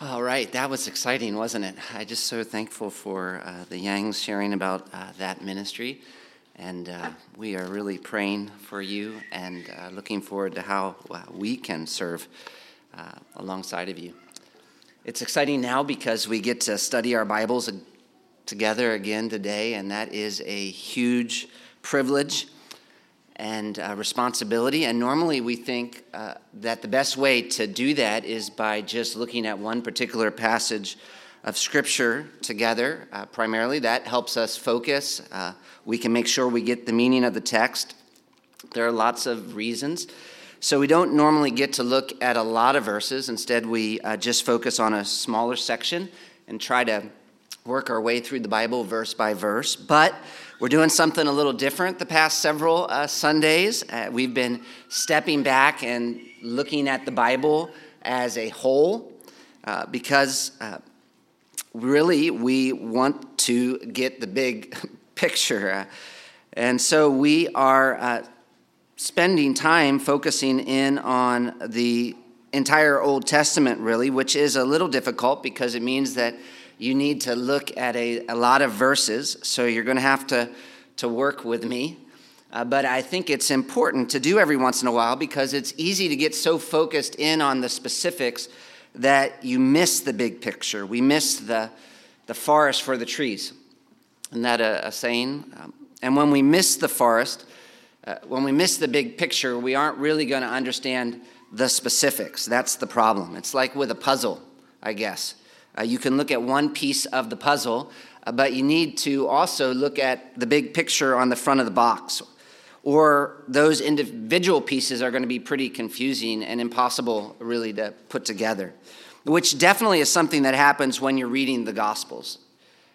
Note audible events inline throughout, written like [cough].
All right, that was exciting, wasn't it? I just so thankful for uh, the Yangs sharing about uh, that ministry, and uh, we are really praying for you and uh, looking forward to how uh, we can serve uh, alongside of you. It's exciting now because we get to study our Bibles together again today, and that is a huge privilege and uh, responsibility. And normally we think uh, that the best way to do that is by just looking at one particular passage of Scripture together, uh, primarily. That helps us focus. Uh, we can make sure we get the meaning of the text. There are lots of reasons. So we don't normally get to look at a lot of verses. Instead, we uh, just focus on a smaller section and try to work our way through the Bible verse by verse. But we're doing something a little different the past several uh, Sundays. Uh, we've been stepping back and looking at the Bible as a whole uh, because uh, really we want to get the big [laughs] picture. Uh, and so we are uh, spending time focusing in on the entire Old Testament, really, which is a little difficult because it means that you need to look at a, a lot of verses, so you're going to have to, to work with me. Uh, but I think it's important to do every once in a while because it's easy to get so focused in on the specifics that you miss the big picture. We miss the, the forest for the trees. Isn't that a, a saying? Um, and when we miss the forest, uh, when we miss the big picture, we aren't really going to understand the specifics. That's the problem. It's like with a puzzle, I guess. Uh, you can look at one piece of the puzzle, uh, but you need to also look at the big picture on the front of the box. Or those individual pieces are going to be pretty confusing and impossible, really, to put together, which definitely is something that happens when you're reading the Gospels.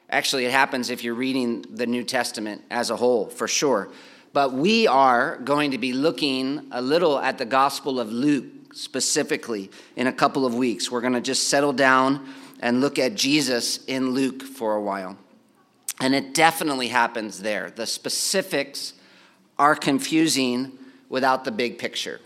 Actually, it happens if you're reading the New Testament as a whole, for sure. But we are going to be looking a little at the Gospel of Luke specifically in a couple of weeks. We're going to just settle down and look at Jesus in Luke for a while. And it definitely happens there. The specifics are confusing without the big picture.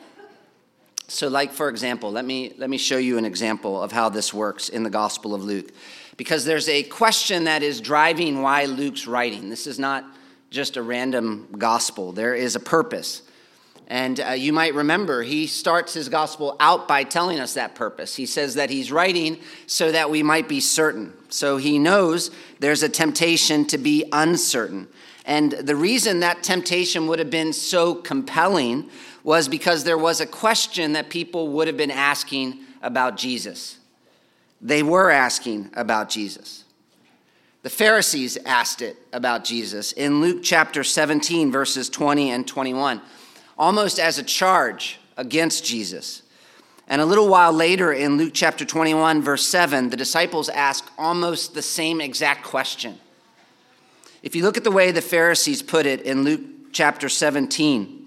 So, like for example, let me let me show you an example of how this works in the Gospel of Luke. Because there's a question that is driving why Luke's writing. This is not just a random gospel. There is a purpose. And uh, you might remember, he starts his gospel out by telling us that purpose. He says that he's writing so that we might be certain. So he knows there's a temptation to be uncertain. And the reason that temptation would have been so compelling was because there was a question that people would have been asking about Jesus. They were asking about Jesus. The Pharisees asked it about Jesus in Luke chapter 17, verses 20 and 21 almost as a charge against Jesus. And a little while later in Luke chapter 21, verse 7, the disciples ask almost the same exact question. If you look at the way the Pharisees put it in Luke chapter 17,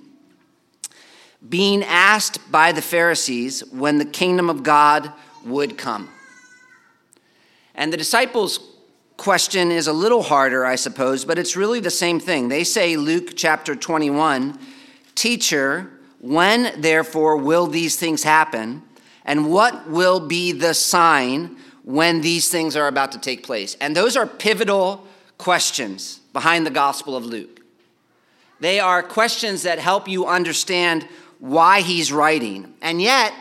being asked by the Pharisees when the kingdom of God would come. And the disciples' question is a little harder, I suppose, but it's really the same thing. They say, Luke chapter 21, Teacher, when therefore will these things happen? And what will be the sign when these things are about to take place? And those are pivotal questions behind the Gospel of Luke. They are questions that help you understand why he's writing. And yet,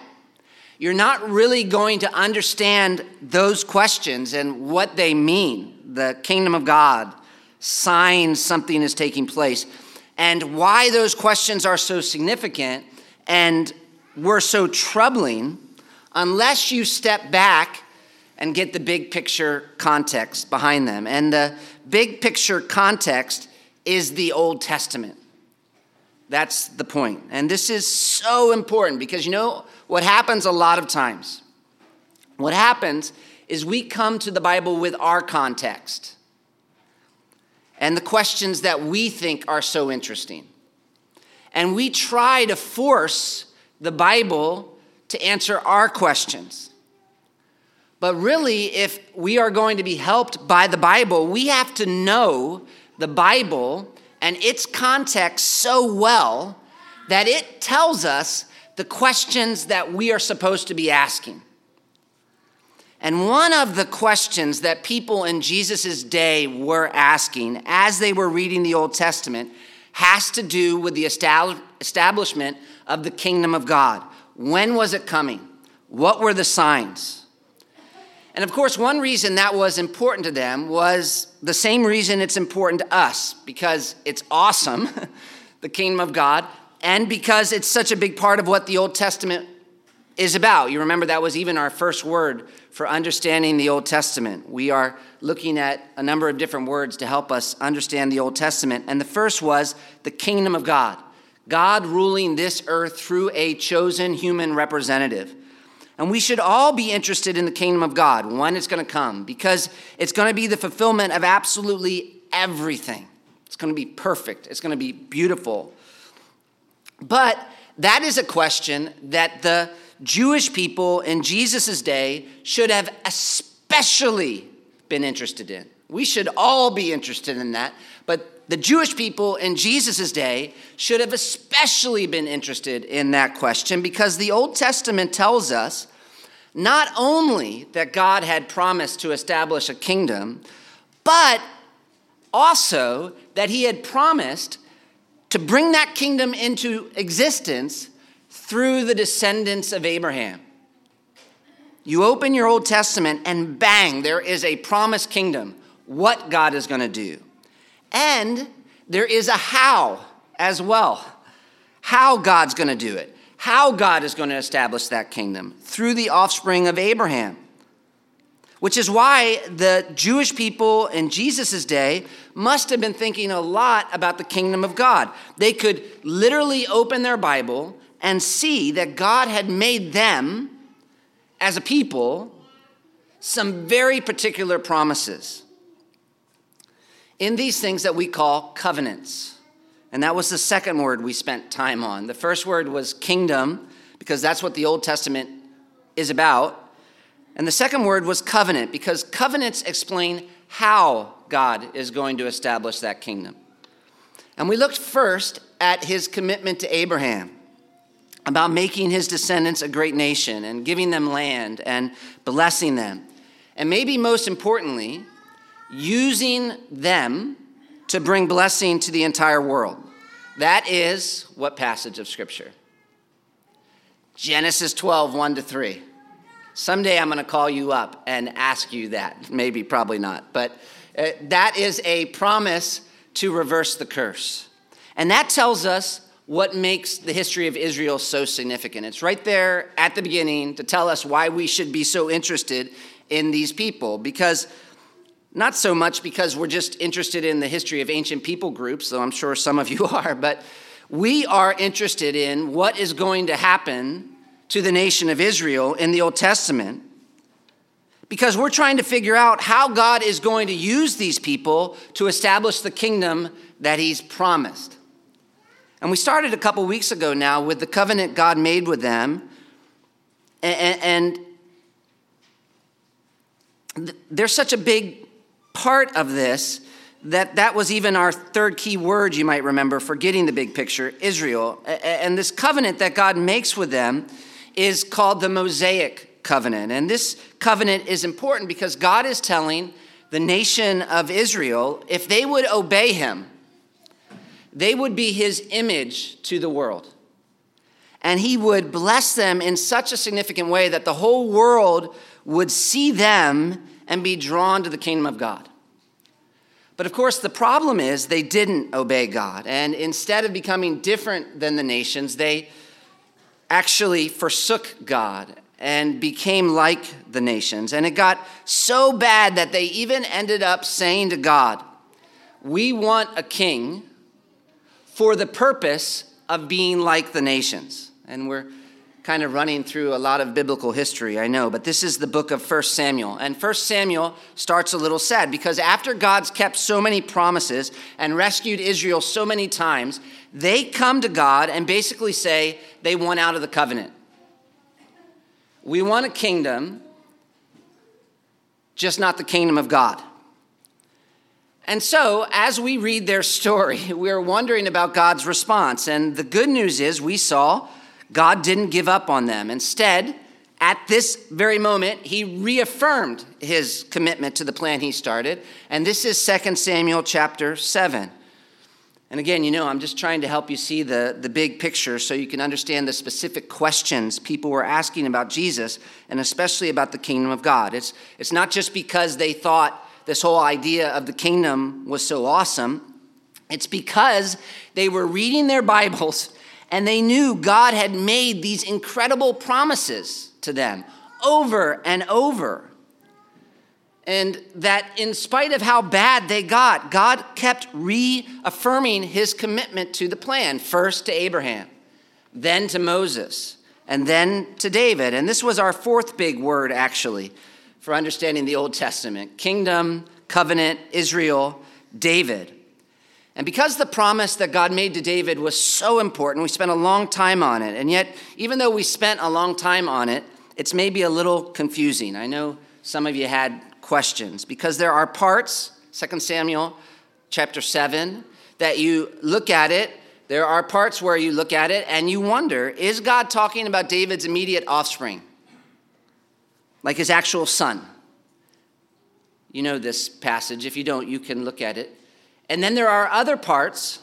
you're not really going to understand those questions and what they mean. The kingdom of God, signs something is taking place and why those questions are so significant and were so troubling unless you step back and get the big picture context behind them. And the big picture context is the Old Testament. That's the point. And this is so important because you know what happens a lot of times? What happens is we come to the Bible with our context and the questions that we think are so interesting. And we try to force the Bible to answer our questions. But really, if we are going to be helped by the Bible, we have to know the Bible and its context so well that it tells us the questions that we are supposed to be asking. And one of the questions that people in Jesus' day were asking as they were reading the Old Testament has to do with the establishment of the kingdom of God. When was it coming? What were the signs? And of course, one reason that was important to them was the same reason it's important to us because it's awesome, [laughs] the kingdom of God, and because it's such a big part of what the Old Testament is about. You remember that was even our first word for understanding the Old Testament. We are looking at a number of different words to help us understand the Old Testament. And the first was the kingdom of God. God ruling this earth through a chosen human representative. And we should all be interested in the kingdom of God when it's going to come because it's going to be the fulfillment of absolutely everything. It's going to be perfect, it's going to be beautiful. But that is a question that the Jewish people in Jesus' day should have especially been interested in. We should all be interested in that, but the Jewish people in Jesus' day should have especially been interested in that question because the Old Testament tells us not only that God had promised to establish a kingdom, but also that he had promised to bring that kingdom into existence through the descendants of Abraham. You open your Old Testament, and bang, there is a promised kingdom, what God is going to do. And there is a how as well. How God's going to do it. How God is going to establish that kingdom through the offspring of Abraham. Which is why the Jewish people in Jesus' day must have been thinking a lot about the kingdom of God. They could literally open their Bible and see that God had made them, as a people, some very particular promises in these things that we call covenants. And that was the second word we spent time on. The first word was kingdom, because that's what the Old Testament is about. And the second word was covenant, because covenants explain how God is going to establish that kingdom. And we looked first at his commitment to Abraham about making his descendants a great nation and giving them land and blessing them. And maybe most importantly, using them to bring blessing to the entire world. That is what passage of Scripture? Genesis 12, 1 to 3. Someday I'm going to call you up and ask you that. Maybe, probably not. But uh, that is a promise to reverse the curse. And that tells us what makes the history of Israel so significant. It's right there at the beginning to tell us why we should be so interested in these people. Because not so much because we're just interested in the history of ancient people groups, though I'm sure some of you [laughs] are, but we are interested in what is going to happen to the nation of Israel in the Old Testament because we're trying to figure out how God is going to use these people to establish the kingdom that He's promised. And we started a couple weeks ago now with the covenant God made with them. And, there's such a big part of this that that was even our third key word you might remember for getting the big picture israel and this covenant that god makes with them is called the mosaic covenant and this covenant is important because god is telling the nation of israel if they would obey him they would be his image to the world and he would bless them in such a significant way that the whole world would see them and be drawn to the kingdom of God. But of course, the problem is they didn't obey God. And instead of becoming different than the nations, they actually forsook God and became like the nations. And it got so bad that they even ended up saying to God, We want a king for the purpose of being like the nations. And we're kind of running through a lot of biblical history, I know, but this is the book of 1 Samuel. And 1 Samuel starts a little sad because after God's kept so many promises and rescued Israel so many times, they come to God and basically say they want out of the covenant. We want a kingdom, just not the kingdom of God. And so, as we read their story, [laughs] we're wondering about God's response. And the good news is we saw God didn't give up on them. Instead, at this very moment, he reaffirmed his commitment to the plan he started. And this is 2 Samuel chapter 7. And again, you know, I'm just trying to help you see the, the big picture so you can understand the specific questions people were asking about Jesus and especially about the kingdom of God. It's, it's not just because they thought this whole idea of the kingdom was so awesome, it's because they were reading their [laughs] Bibles and they knew God had made these incredible promises to them over and over. And that in spite of how bad they got, God kept reaffirming his commitment to the plan, first to Abraham, then to Moses, and then to David. And this was our fourth big word, actually, for understanding the Old Testament kingdom, covenant, Israel, David. And because the promise that God made to David was so important, we spent a long time on it. And yet, even though we spent a long time on it, it's maybe a little confusing. I know some of you had questions because there are parts, 2 Samuel chapter 7, that you look at it. There are parts where you look at it and you wonder is God talking about David's immediate offspring? Like his actual son? You know this passage. If you don't, you can look at it. And then there are other parts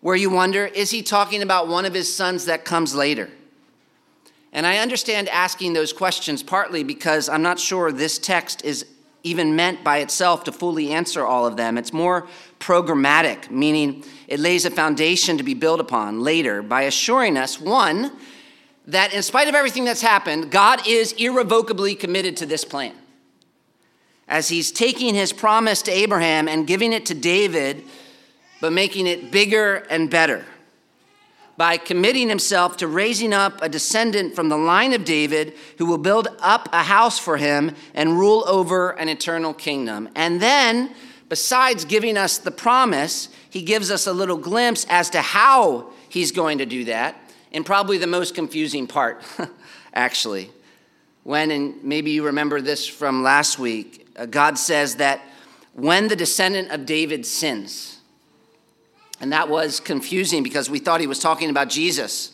where you wonder is he talking about one of his sons that comes later? And I understand asking those questions partly because I'm not sure this text is even meant by itself to fully answer all of them. It's more programmatic, meaning it lays a foundation to be built upon later by assuring us, one, that in spite of everything that's happened, God is irrevocably committed to this plan. As he's taking his promise to Abraham and giving it to David, but making it bigger and better by committing himself to raising up a descendant from the line of David who will build up a house for him and rule over an eternal kingdom. And then, besides giving us the promise, he gives us a little glimpse as to how he's going to do that, and probably the most confusing part, [laughs] actually. When, and maybe you remember this from last week, uh, God says that when the descendant of David sins, and that was confusing because we thought he was talking about Jesus.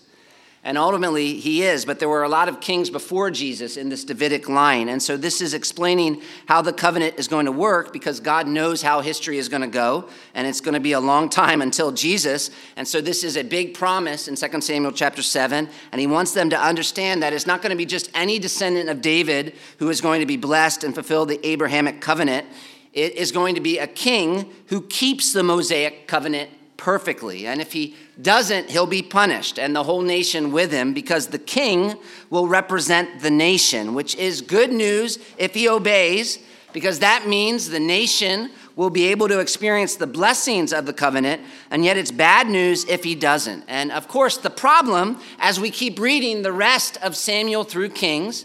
And ultimately, he is, but there were a lot of kings before Jesus in this Davidic line. And so, this is explaining how the covenant is going to work because God knows how history is going to go, and it's going to be a long time until Jesus. And so, this is a big promise in 2 Samuel chapter 7. And he wants them to understand that it's not going to be just any descendant of David who is going to be blessed and fulfill the Abrahamic covenant. It is going to be a king who keeps the Mosaic covenant perfectly. And if he doesn't, he'll be punished, and the whole nation with him, because the king will represent the nation, which is good news if he obeys, because that means the nation will be able to experience the blessings of the covenant, and yet it's bad news if he doesn't. And of course, the problem, as we keep reading the rest of Samuel through Kings,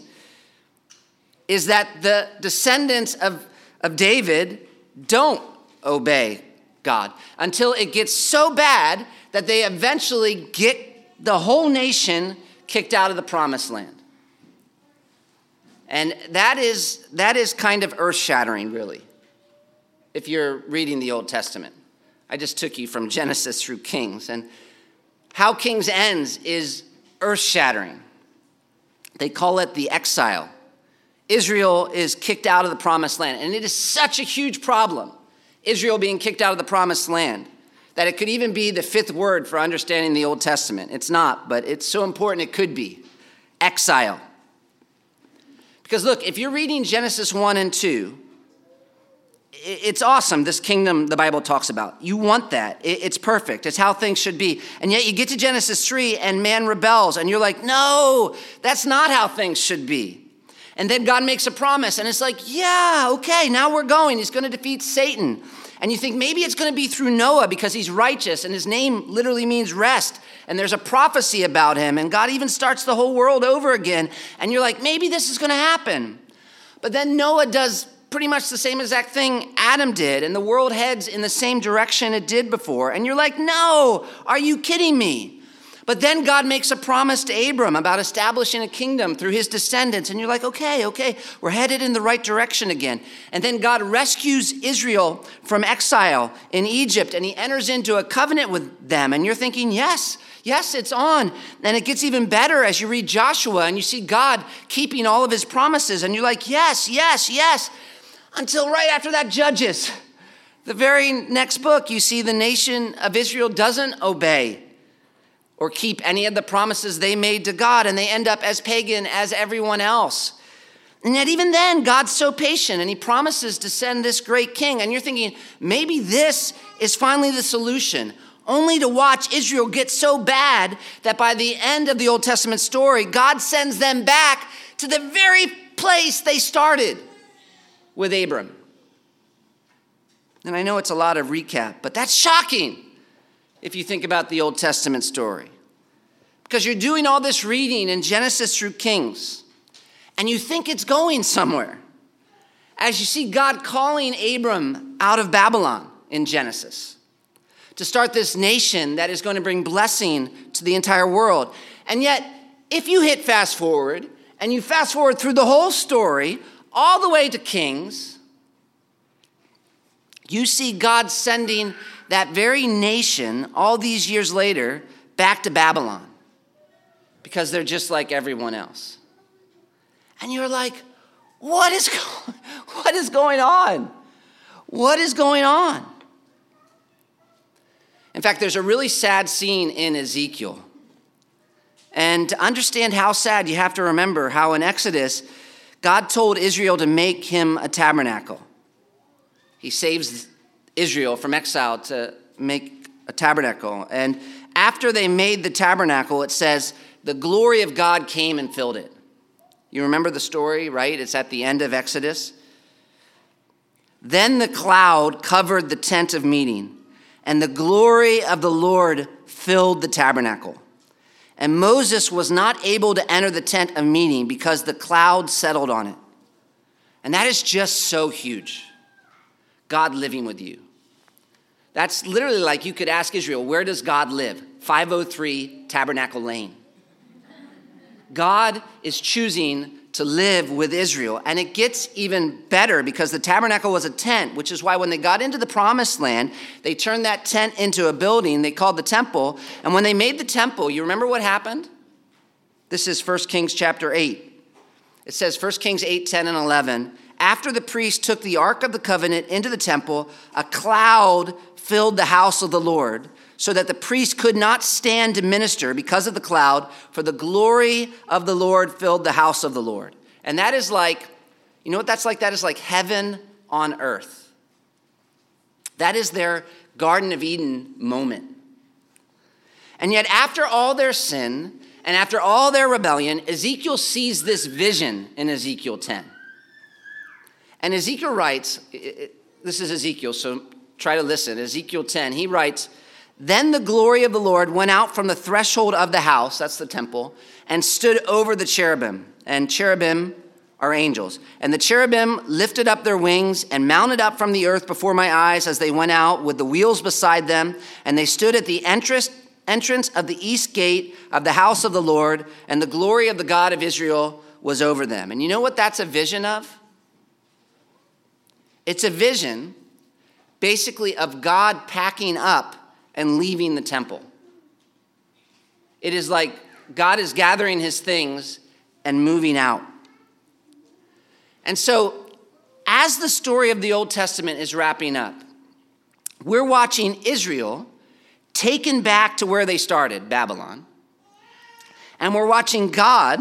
is that the descendants of, of David don't obey God until it gets so bad that they eventually get the whole nation kicked out of the promised land. And that is, that is kind of earth shattering, really, if you're reading the Old Testament. I just took you from Genesis through Kings. And how Kings ends is earth shattering. They call it the exile. Israel is kicked out of the promised land. And it is such a huge problem Israel being kicked out of the promised land, that it could even be the fifth word for understanding the Old Testament. It's not, but it's so important it could be exile. Because look, if you're reading Genesis 1 and 2, it's awesome, this kingdom the Bible talks about. You want that. It's perfect. It's how things should be. And yet you get to Genesis 3 and man rebels, and you're like, no, that's not how things should be. And then God makes a promise, and it's like, yeah, okay, now we're going. He's going to defeat Satan. And you think maybe it's going to be through Noah because he's righteous, and his name literally means rest. And there's a prophecy about him, and God even starts the whole world over again. And you're like, maybe this is going to happen. But then Noah does pretty much the same exact thing Adam did, and the world heads in the same direction it did before. And you're like, no, are you kidding me? But then God makes a promise to Abram about establishing a kingdom through his descendants. And you're like, okay, okay, we're headed in the right direction again. And then God rescues Israel from exile in Egypt and he enters into a covenant with them. And you're thinking, yes, yes, it's on. And it gets even better as you read Joshua and you see God keeping all of his promises. And you're like, yes, yes, yes. Until right after that, Judges. The very next book, you see the nation of Israel doesn't obey or keep any of the promises they made to God, and they end up as pagan as everyone else. And yet, even then, God's so patient and He promises to send this great king. And you're thinking, maybe this is finally the solution, only to watch Israel get so bad that by the end of the Old Testament story, God sends them back to the very place they started with Abram. And I know it's a lot of recap, but that's shocking if you think about the Old Testament story. Because you're doing all this reading in Genesis through Kings, and you think it's going somewhere. As you see God calling Abram out of Babylon in Genesis to start this nation that is going to bring blessing to the entire world. And yet, if you hit fast forward and you fast forward through the whole story, all the way to Kings, you see God sending that very nation all these years later back to Babylon because they're just like everyone else. And you're like, what is, [laughs] what is going on? What is going on? In fact, there's a really sad scene in Ezekiel. And to understand how sad, you have to remember how in Exodus, God told Israel to make him a tabernacle. He saves Israel from exile to make a tabernacle. And after they made the tabernacle, it says, the glory of God came and filled it. You remember the story, right? It's at the end of Exodus. Then the cloud covered the tent of meeting, and the glory of the Lord filled the tabernacle. And Moses was not able to enter the tent of meeting because the cloud settled on it. And that is just so huge. God living with you. That's literally like you could ask Israel, where does God live? 503 Tabernacle Lane. God is choosing to live with Israel. And it gets even better because the tabernacle was a tent, which is why when they got into the promised land, they turned that tent into a building they called the temple. And when they made the temple, you remember what happened? This is 1 Kings chapter 8. It says 1 Kings 8, 10, and 11. After the priest took the ark of the covenant into the temple, a cloud filled the house of the Lord so that the priest could not stand to minister because of the cloud, for the glory of the Lord filled the house of the Lord. And that is like, you know what that's like? That is like heaven on earth. That is their Garden of Eden moment. And yet, after all their sin and after all their rebellion, Ezekiel sees this vision in Ezekiel 10. And Ezekiel writes, this is Ezekiel, so try to listen. Ezekiel 10, he writes, then the glory of the Lord went out from the threshold of the house, that's the temple, and stood over the cherubim. And cherubim are angels. And the cherubim lifted up their wings and mounted up from the earth before my eyes as they went out with the wheels beside them. And they stood at the entrance, entrance of the east gate of the house of the Lord, and the glory of the God of Israel was over them. And you know what that's a vision of? It's a vision basically of God packing up and leaving the temple. It is like God is gathering his things and moving out. And so, as the story of the Old Testament is wrapping up, we're watching Israel taken back to where they started, Babylon. And we're watching God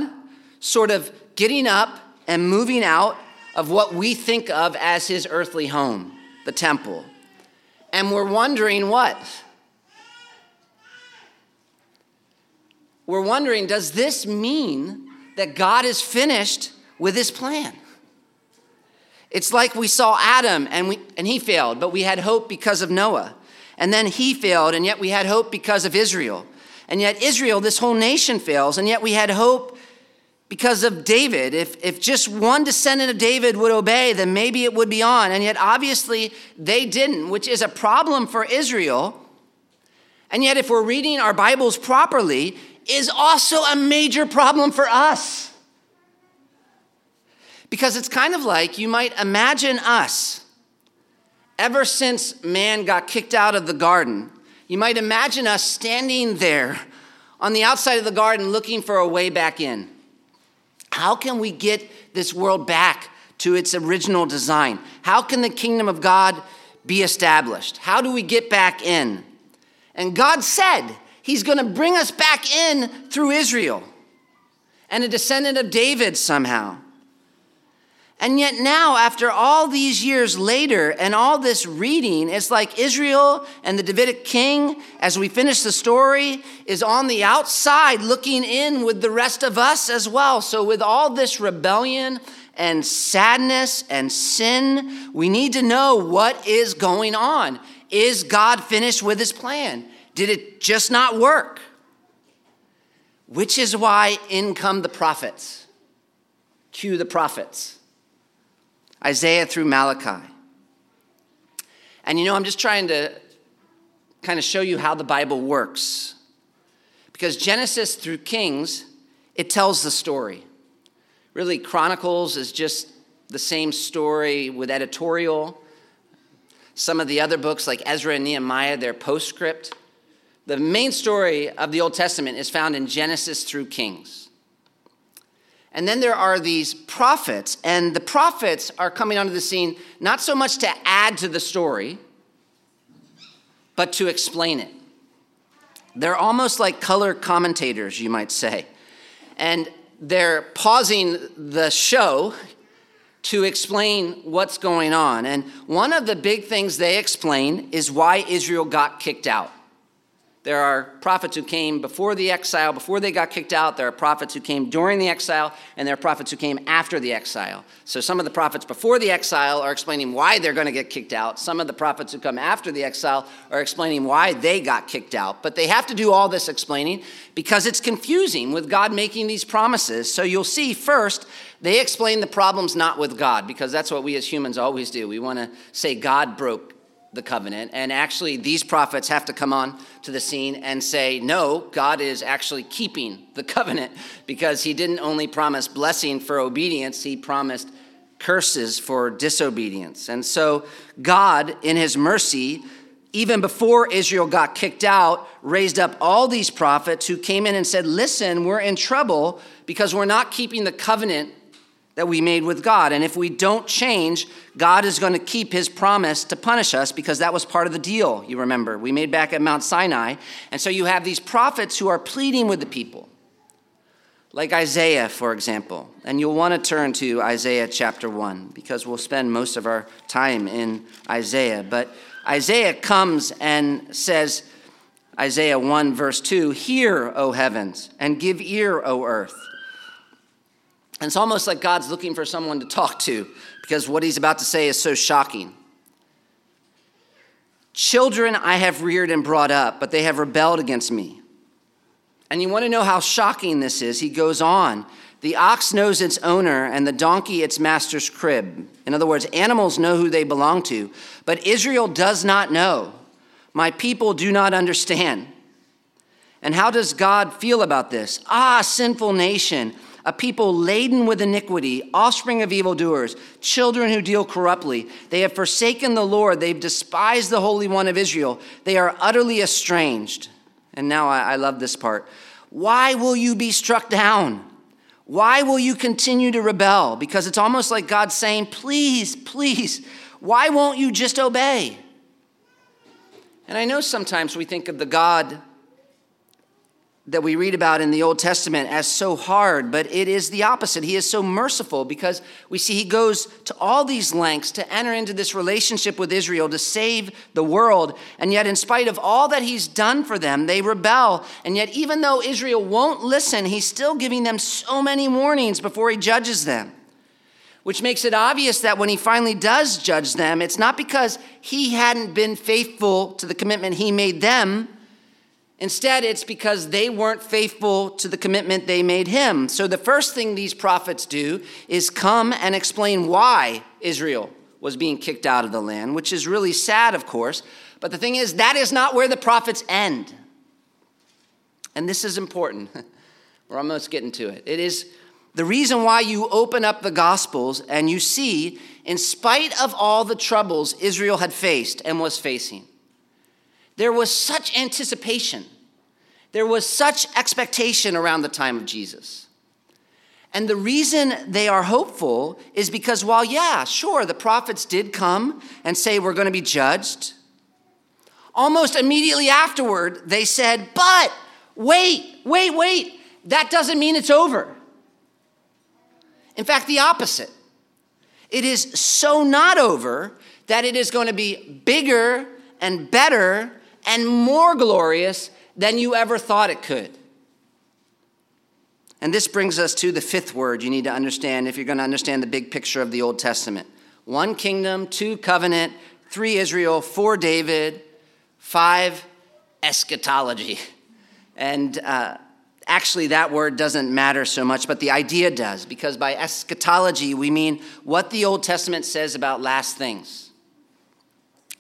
sort of getting up and moving out of what we think of as his earthly home, the temple. And we're wondering what? We're wondering does this mean that God is finished with his plan? It's like we saw Adam and, we, and he failed, but we had hope because of Noah. And then he failed, and yet we had hope because of Israel. And yet, Israel, this whole nation fails, and yet we had hope because of David. If, if just one descendant of David would obey, then maybe it would be on. And yet, obviously, they didn't, which is a problem for Israel and yet if we're reading our Bibles properly, is also a major problem for us. Because it's kind of like you might imagine us, ever since man got kicked out of the garden, you might imagine us standing there on the outside of the garden looking for a way back in. How can we get this world back to its original design? How can the kingdom of God be established? How do we get back in? And God said He's going to bring us back in through Israel and a descendant of David somehow. And yet, now, after all these years later and all this reading, it's like Israel and the Davidic king, as we finish the story, is on the outside looking in with the rest of us as well. So, with all this rebellion and sadness and sin, we need to know what is going on. Is God finished with his plan? Did it just not work? Which is why in come the prophets. Cue the prophets. Isaiah through Malachi. And you know, I'm just trying to kind of show you how the Bible works. Because Genesis through Kings, it tells the story. Really, Chronicles is just the same story with editorial. Some of the other books, like Ezra and Nehemiah, they're postscript. The main story of the Old Testament is found in Genesis through Kings. And then there are these prophets, and the prophets are coming onto the scene not so much to add to the story, but to explain it. They're almost like color commentators, you might say. And they're pausing the show to explain what's going on. And one of the big things they explain is why Israel got kicked out. There are prophets who came before the exile, before they got kicked out. There are prophets who came during the exile, and there are prophets who came after the exile. So some of the prophets before the exile are explaining why they're going to get kicked out. Some of the prophets who come after the exile are explaining why they got kicked out. But they have to do all this explaining because it's confusing with God making these promises. So you'll see first, they explain the problems not with God, because that's what we as humans always do. We want to say God broke the covenant. And actually, these prophets have to come on to the scene and say, no, God is actually keeping the [laughs] covenant because he didn't only promise blessing for obedience, he promised curses for disobedience. And so, God, in his mercy, even before Israel got kicked out, raised up all these prophets who came in and said, Listen, we're in trouble because we're not keeping the covenant that we made with God. And if we don't change, God is going to keep his promise to punish us because that was part of the deal, you remember, we made back at Mount Sinai. And so you have these prophets who are pleading with the people, like Isaiah, for example. And you'll want to turn to Isaiah chapter 1 because we'll spend most of our time in Isaiah. But Isaiah comes and says, Isaiah 1, verse 2 Hear, O heavens, and give ear, O earth. And it's almost like God's looking for someone to talk to because what he's about to say is so shocking. Children I have reared and brought up, but they have rebelled against me. And you want to know how shocking this is? He goes on. The ox knows its owner, and the donkey its master's crib. In other words, animals know who they belong to, but Israel does not know. My people do not understand. And how does God feel about this? Ah, sinful nation a people laden with iniquity, offspring of evildoers, children who deal corruptly. They have forsaken the Lord. They've despised the Holy One of Israel. They are utterly estranged. And now I, I love this part. Why will you be struck down? Why will you continue to rebel? Because it's almost like God saying, please, please, why won't you just obey? And I know sometimes we think of the God that we read about in the Old Testament as so hard, but it is the opposite. He is so merciful because we see he goes to all these lengths to enter into this relationship with Israel to save the world. And yet, in spite of all that he's done for them, they rebel. And yet, even though Israel won't listen, he's still giving them so many warnings before he judges them. Which makes it obvious that when he finally does judge them, it's not because he hadn't been faithful to the commitment he made them Instead, it's because they weren't faithful to the commitment they made him. So, the first thing these prophets do is come and explain why Israel was being kicked out of the land, which is really sad, of course. But the thing is, that is not where the prophets end. And this is important. [laughs] We're almost getting to it. It is the reason why you open up the Gospels and you see, in spite of all the troubles Israel had faced and was facing, there was such anticipation, there was such expectation around the time of Jesus. And the reason they are hopeful is because while, yeah, sure, the prophets did come and say we're going to be judged, almost immediately afterward, they said, but wait, wait, wait, that doesn't mean it's over. In fact, the opposite. It is so not over that it is going to be bigger and better and more glorious than you ever thought it could. And this brings us to the fifth word you need to understand if you're going to understand the big picture of the Old Testament one kingdom, two covenant, three Israel, four David, five eschatology. And uh, actually, that word doesn't matter so much, but the idea does, because by eschatology, we mean what the Old Testament says about last things,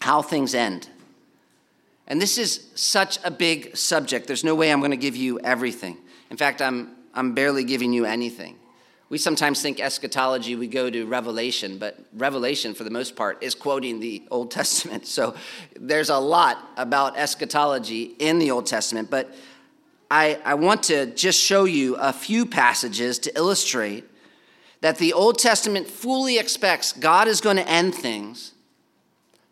how things end. And this is such a big subject. There's no way I'm going to give you everything. In fact, I'm, I'm barely giving you anything. We sometimes think eschatology, we go to Revelation, but Revelation, for the most part, is quoting the Old Testament. So there's a lot about eschatology in the Old Testament. But I, I want to just show you a few passages to illustrate that the Old Testament fully expects God is going to end things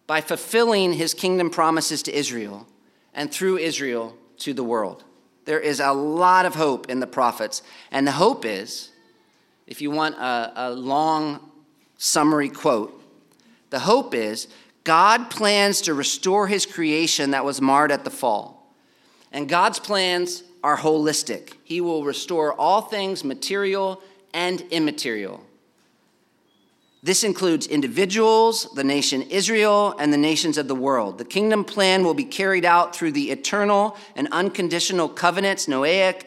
by fulfilling his kingdom promises to Israel and through Israel to the world. There is a lot of hope in the prophets. And the hope is, if you want a, a long summary quote, the hope is God plans to restore his creation that was marred at the fall. And God's plans are holistic. He will restore all things material and immaterial. This includes individuals, the nation Israel, and the nations of the world. The kingdom plan will be carried out through the eternal and unconditional covenants Noahic,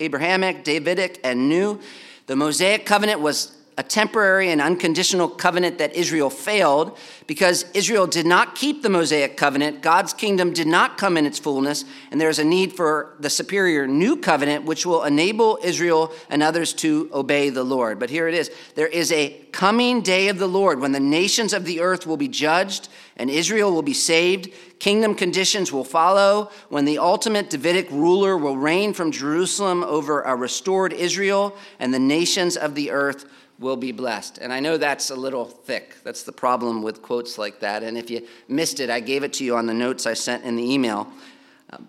Abrahamic, Davidic, and new. The Mosaic covenant was a temporary and unconditional covenant that Israel failed because Israel did not keep the Mosaic covenant. God's kingdom did not come in its fullness, and there is a need for the superior new covenant, which will enable Israel and others to obey the Lord. But here it is there is a coming day of the Lord when the nations of the earth will be judged and Israel will be saved. Kingdom conditions will follow when the ultimate Davidic ruler will reign from Jerusalem over a restored Israel, and the nations of the earth will be blessed. And I know that's a little thick. That's the problem with quotes like that. And if you missed it, I gave it to you on the notes I sent in the email. Um,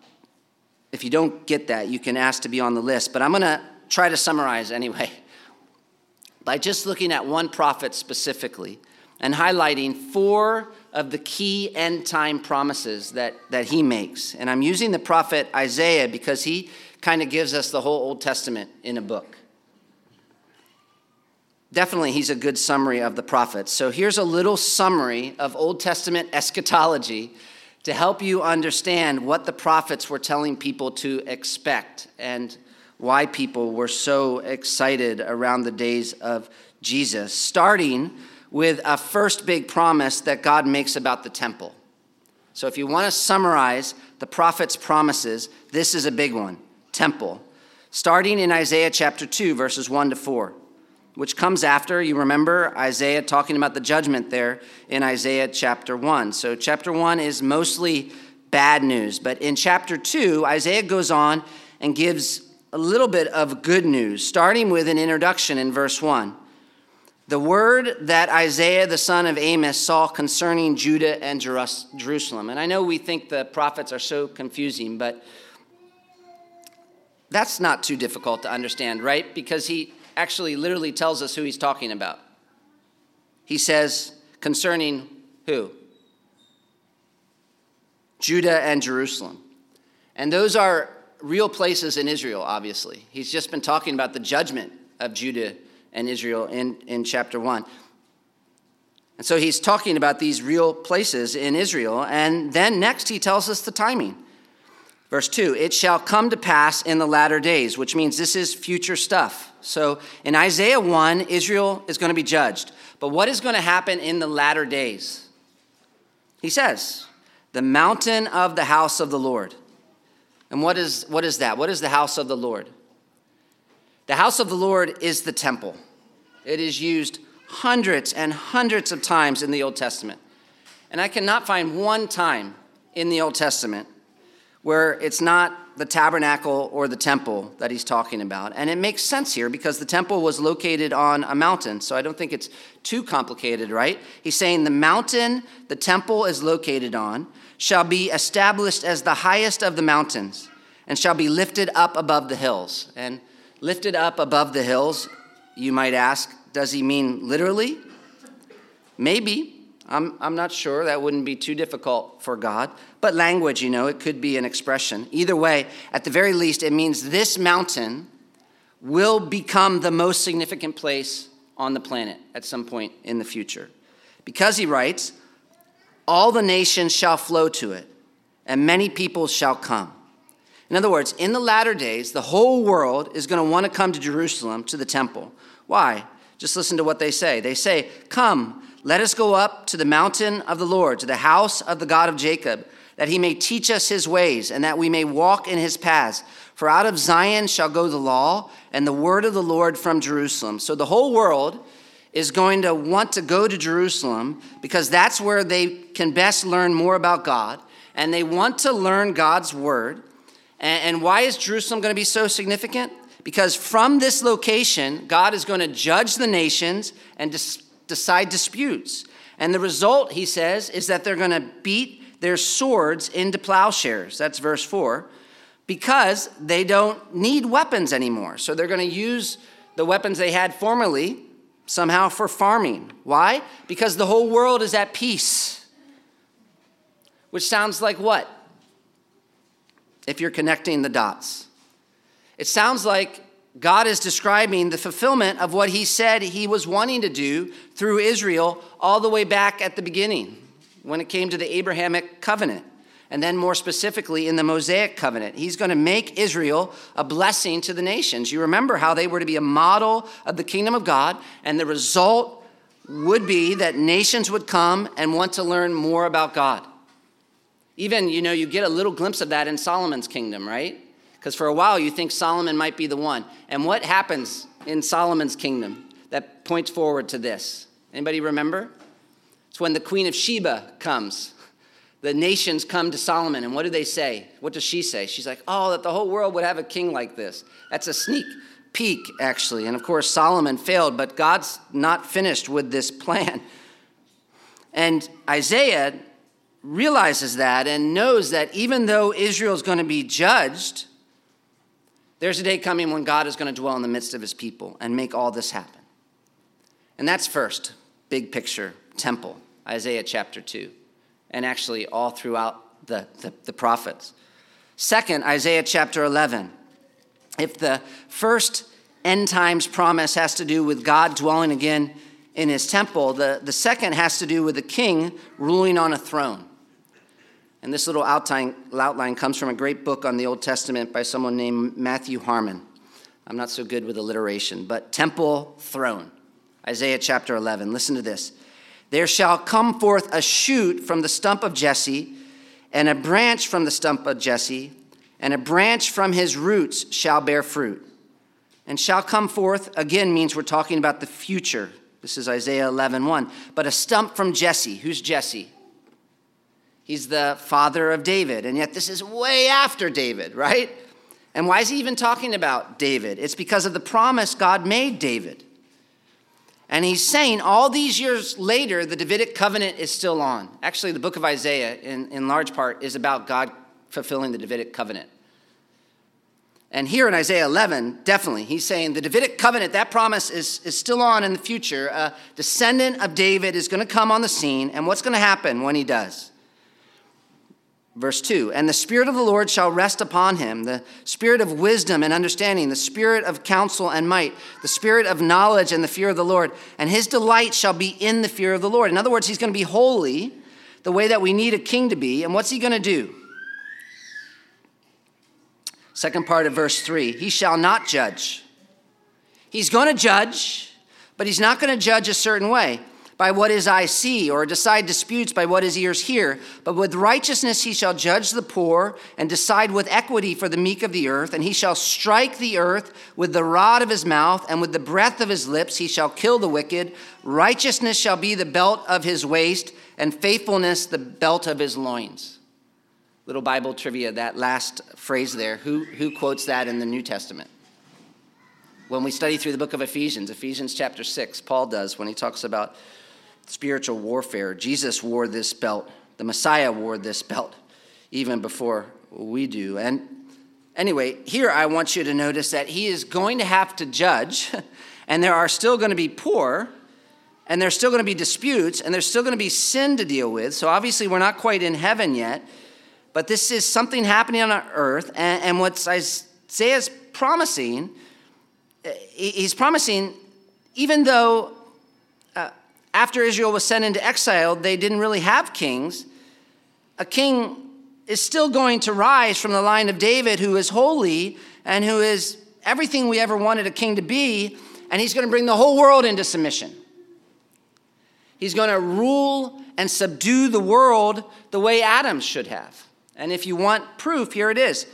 if you don't get that, you can ask to be on the list. But I'm going to try to summarize anyway [laughs] by just looking at one prophet specifically and highlighting four of the key end time promises that, that he makes. And I'm using the prophet Isaiah because he kind of gives us the whole Old Testament in a book definitely he's a good summary of the prophets. So here's a little summary of Old Testament eschatology to help you understand what the prophets were telling people to expect and why people were so excited around the days of Jesus, starting with a first big promise that God makes about the temple. So if you want to summarize the prophet's promises, this is a big one temple. Starting in Isaiah chapter 2, verses 1 to 4 which comes after, you remember Isaiah talking about the judgment there in Isaiah chapter 1. So, chapter 1 is mostly bad news. But in chapter 2, Isaiah goes on and gives a little bit of good news, starting with an introduction in verse 1. The word that Isaiah the son of Amos saw concerning Judah and Jerusalem. And I know we think the prophets are so confusing, but that's not too difficult to understand, right? Because he actually literally tells us who he's talking about. He says, concerning who? Judah and Jerusalem. And those are real places in Israel, obviously. He's just been talking about the judgment of Judah and Israel in, in chapter 1. And so he's talking about these real places in Israel. And then next he tells us the timing. Verse 2 It shall come to pass in the latter days, which means this is future stuff. So in Isaiah 1, Israel is going to be judged. But what is going to happen in the latter days? He says, The mountain of the house of the Lord. And what is, what is that? What is the house of the Lord? The house of the Lord is the temple. It is used hundreds and hundreds of times in the Old Testament. And I cannot find one time in the Old Testament where it's not the tabernacle or the temple that he's talking about. And it makes sense here because the temple was located on a mountain. So I don't think it's too complicated, right? He's saying the mountain the temple is located on shall be established as the highest of the mountains and shall be lifted up above the hills. And lifted up above the hills, you might ask, does he mean literally? Maybe. I'm, I'm not sure. That wouldn't be too difficult for God. But language, you know, it could be an expression. Either way, at the very least, it means this mountain will become the most significant place on the planet at some point in the future. Because he writes, all the nations shall flow to it, and many peoples shall come. In other words, in the latter days, the whole world is going to want to come to Jerusalem, to the temple. Why? Just listen to what they say. They say, Come, let us go up to the mountain of the Lord, to the house of the God of Jacob, that he may teach us his ways, and that we may walk in his paths. For out of Zion shall go the law, and the word of the Lord from Jerusalem. So the whole world is going to want to go to Jerusalem because that's where they can best learn more about God, and they want to learn God's word. And why is Jerusalem going to be so significant? Because from this location, God is going to judge the nations and decide disputes. And the result, he says, is that they're going to beat their swords into plowshares. That's verse 4. Because they don't need weapons anymore. So they're going to use the weapons they had formerly somehow for farming. Why? Because the whole world is at peace. Which sounds like what? If you're connecting the dots. It sounds like God is describing the fulfillment of what he said he was wanting to do through Israel all the way back at the beginning when it came to the Abrahamic covenant. And then, more specifically, in the Mosaic covenant, he's going to make Israel a blessing to the nations. You remember how they were to be a model of the kingdom of God, and the result would be that nations would come and want to learn more about God. Even, you know, you get a little glimpse of that in Solomon's kingdom, right? Because for a while you think Solomon might be the one. And what happens in Solomon's kingdom that points forward to this? Anybody remember? It's when the queen of Sheba comes. The nations come to Solomon, and what do they say? What does she say? She's like, Oh, that the whole world would have a king like this. That's a sneak peek, actually. And of course, Solomon failed, but God's not finished with this plan. And Isaiah realizes that and knows that even though Israel is going to be judged, there's a day coming when God is going to dwell in the midst of his people and make all this happen. And that's first, big picture, temple, Isaiah chapter 2, and actually all throughout the, the, the prophets. Second, Isaiah chapter 11. If the first end times promise has to do with God dwelling again in his temple, the, the second has to do with the king ruling on a throne. And this little outline, outline comes from a great book on the Old Testament by someone named Matthew Harmon. I'm not so good with alliteration, but temple throne. Isaiah chapter 11. Listen to this. There shall come forth a shoot from the stump of Jesse, and a branch from the stump of Jesse, and a branch from his roots shall bear fruit. And shall come forth, again, means we're talking about the future. This is Isaiah 11 1. But a stump from Jesse. Who's Jesse? He's the father of David. And yet, this is way after David, right? And why is he even talking about David? It's because of the promise God made David. And he's saying all these years later, the Davidic covenant is still on. Actually, the book of Isaiah, in, in large part, is about God fulfilling the Davidic covenant. And here in Isaiah 11, definitely, he's saying the Davidic covenant, that promise is, is still on in the future. A descendant of David is going to come on the scene. And what's going to happen when he does? Verse 2 And the Spirit of the Lord shall rest upon him, the Spirit of wisdom and understanding, the Spirit of counsel and might, the Spirit of knowledge and the fear of the Lord. And his delight shall be in the fear of the Lord. In other words, he's going to be holy the way that we need a king to be. And what's he going to do? Second part of verse 3 He shall not judge. He's going to judge, but he's not going to judge a certain way. By what his eyes see, or decide disputes by what his ears hear. But with righteousness he shall judge the poor, and decide with equity for the meek of the earth. And he shall strike the earth with the rod of his mouth, and with the breath of his lips he shall kill the wicked. Righteousness shall be the belt of his waist, and faithfulness the belt of his loins. Little Bible trivia, that last phrase there, who, who quotes that in the New Testament? When we study through the book of Ephesians, Ephesians chapter 6, Paul does when he talks about spiritual warfare. Jesus wore this belt, the Messiah wore this belt even before we do. And anyway, here I want you to notice that he is going to have to judge, [laughs] and there are still going to be poor, and there's still going to be disputes, and there's still going to be sin to deal with. So obviously, we're not quite in heaven yet, but this is something happening on earth, and, and what is promising, eh, he's promising, even though after Israel was sent into exile, they didn't really have kings. A king is still going to rise from the line of David, who is holy and who is everything we ever wanted a king to be, and he's going to bring the whole world into submission. He's going to rule and subdue the world the way Adam should have. And if you want proof, here it is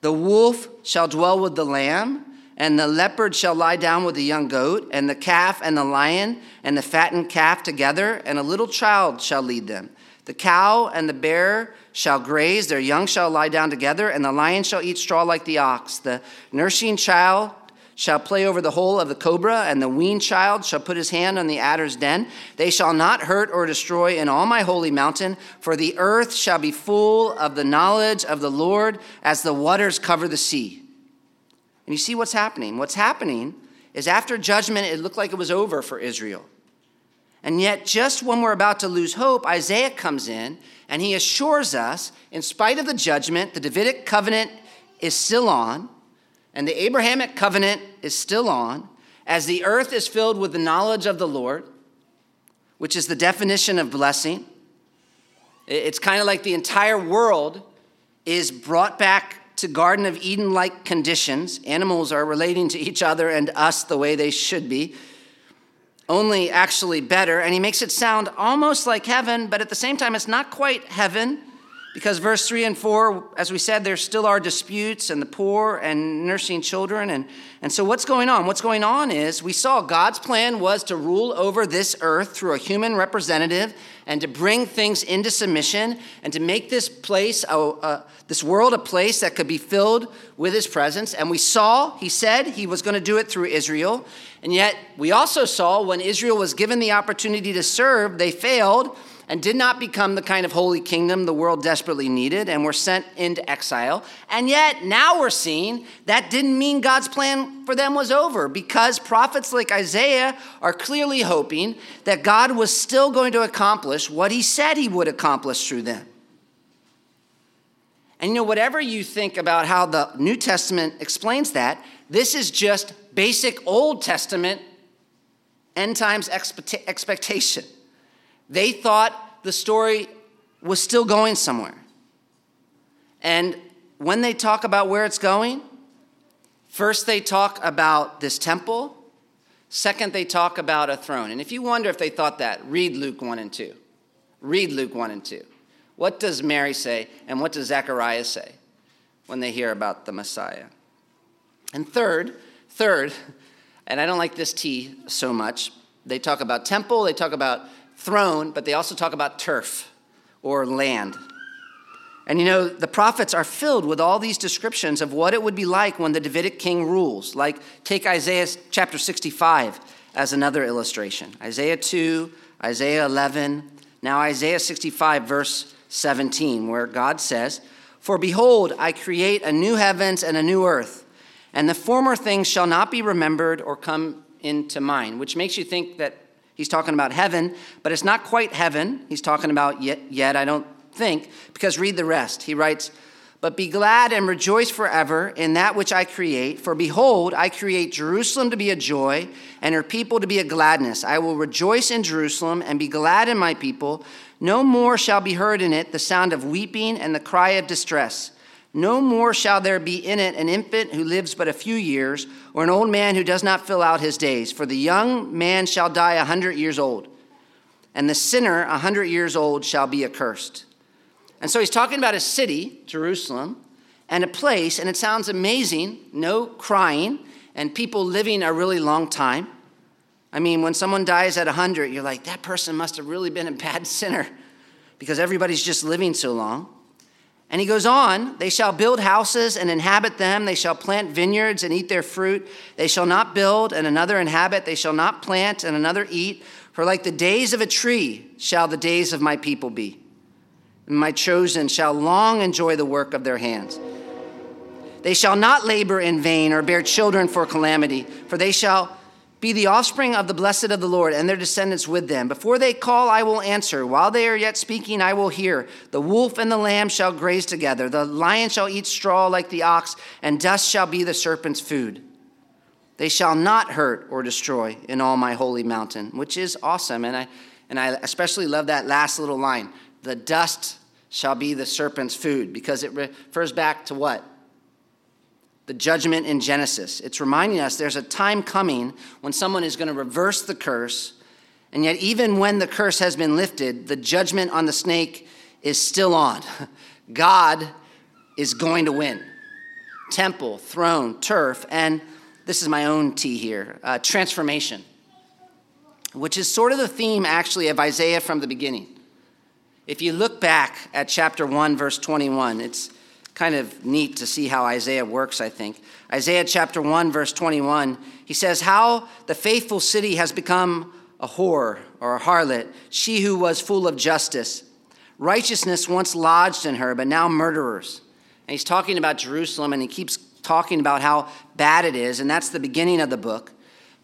The wolf shall dwell with the lamb and the leopard shall lie down with the young goat, and the calf and the lion and the fattened calf together, and a little child shall lead them. The cow and the bear shall graze, their young shall lie down together, and the lion shall eat straw like the ox. The nursing child shall play over the hole of the cobra, and the weaned child shall put his hand on the adder's den. They shall not hurt or destroy in all my holy mountain, for the earth shall be full of the knowledge of the Lord as the waters cover the sea. And you see what's happening. What's happening is after judgment, it looked like it was over for Israel. And yet, just when we're about to lose hope, Isaiah comes in and he assures us, in spite of the judgment, the Davidic covenant is still on, and the Abrahamic covenant is still on, as the earth is filled with the knowledge of the Lord, which is the definition of blessing. It's kind of like the entire world is brought back to Garden of Eden like conditions. Animals are relating to each other and us the way they should be, only actually better. And he makes it sound almost like heaven, but at the same time, it's not quite heaven because verse 3 and 4, as we said, there still are disputes and the poor and nursing children. And, and so, what's going on? What's going on is we saw God's plan was to rule over this earth through a human representative and to bring things into submission and to make this place, a, a, this world, a place that could be filled with his presence. And we saw, he said, he was going to do it through Israel. And yet, we also saw when Israel was given the opportunity to serve, they failed and did not become the kind of holy kingdom the world desperately needed and were sent into exile. And yet, now we're seeing that didn't mean God's plan for them was over because prophets like Isaiah are clearly hoping that God was still going to accomplish what he said he would accomplish through them. And you know, whatever you think about how the New Testament explains that, this is just basic Old Testament end times expectation. They thought the story was still going somewhere. And when they talk about where it's going, first they talk about this temple, second they talk about a throne. And if you wonder if they thought that, read Luke 1 and 2. Read Luke 1 and 2. What does Mary say and what does Zechariah say when they hear about the Messiah? And third, third, and I don't like this T so much, they talk about temple, they talk about throne, but they also talk about turf or land. And you know, the prophets are filled with all these descriptions of what it would be like when the Davidic king rules. Like, take Isaiah chapter 65 as another illustration Isaiah 2, Isaiah 11, now Isaiah 65, verse 17, where God says, For behold, I create a new heavens and a new earth, and the former things shall not be remembered or come into mind, which makes you think that He's talking about heaven, but it's not quite heaven. He's talking about yet, yet, I don't think, because read the rest. He writes, But be glad and rejoice forever in that which I create. For behold, I create Jerusalem to be a joy, and her people to be a gladness. I will rejoice in Jerusalem and be glad in my people. No more shall be heard in it the sound of weeping and the cry of distress. No more shall there be in it an infant who lives but a few years, or an old man who does not fill out his days, for the young man shall die a hundred years old. and the sinner, a hundred years old, shall be accursed. And so he's talking about a city, Jerusalem, and a place, and it sounds amazing no crying, and people living a really long time. I mean, when someone dies at 100, you're like, that person must have really been a bad [laughs] sinner because everybody's just living so long. And he goes on, they shall build houses and inhabit them. They shall plant vineyards and eat their fruit. They shall not build and another inhabit. They shall not plant and another eat. For like the days of a tree shall the days of my people be. And my chosen shall long enjoy the work of their hands. They shall not labor in vain or bear children for calamity, for they shall be the offspring of the blessed of the Lord and their descendants with them. Before they call, I will answer. While they are yet speaking, I will hear. The wolf and the lamb shall graze together. The lion shall eat straw like the ox, and dust shall be the serpent's food. They shall not hurt or destroy in all my holy mountain, which is awesome. And I, and I especially love that last little line the dust shall be the serpent's food, because it refers back to what? The judgment in Genesis. It's reminding us there's a time coming when someone is going to reverse the curse, and yet, even when the curse has been lifted, the judgment on the snake is still on. [laughs] God is going to win. Temple, throne, turf, and this is my own T here uh, transformation, which is sort of the theme actually of Isaiah from the beginning. If you look back at chapter 1, verse 21, it's kind of neat to see how Isaiah works, I think. Isaiah chapter 1, verse 21, he says, How the faithful city has become a whore or a harlot, she who was full of justice. Righteousness once lodged in her, but now murderers. And he's talking about Jerusalem, and he keeps talking about how bad it is, and that's the beginning of the book.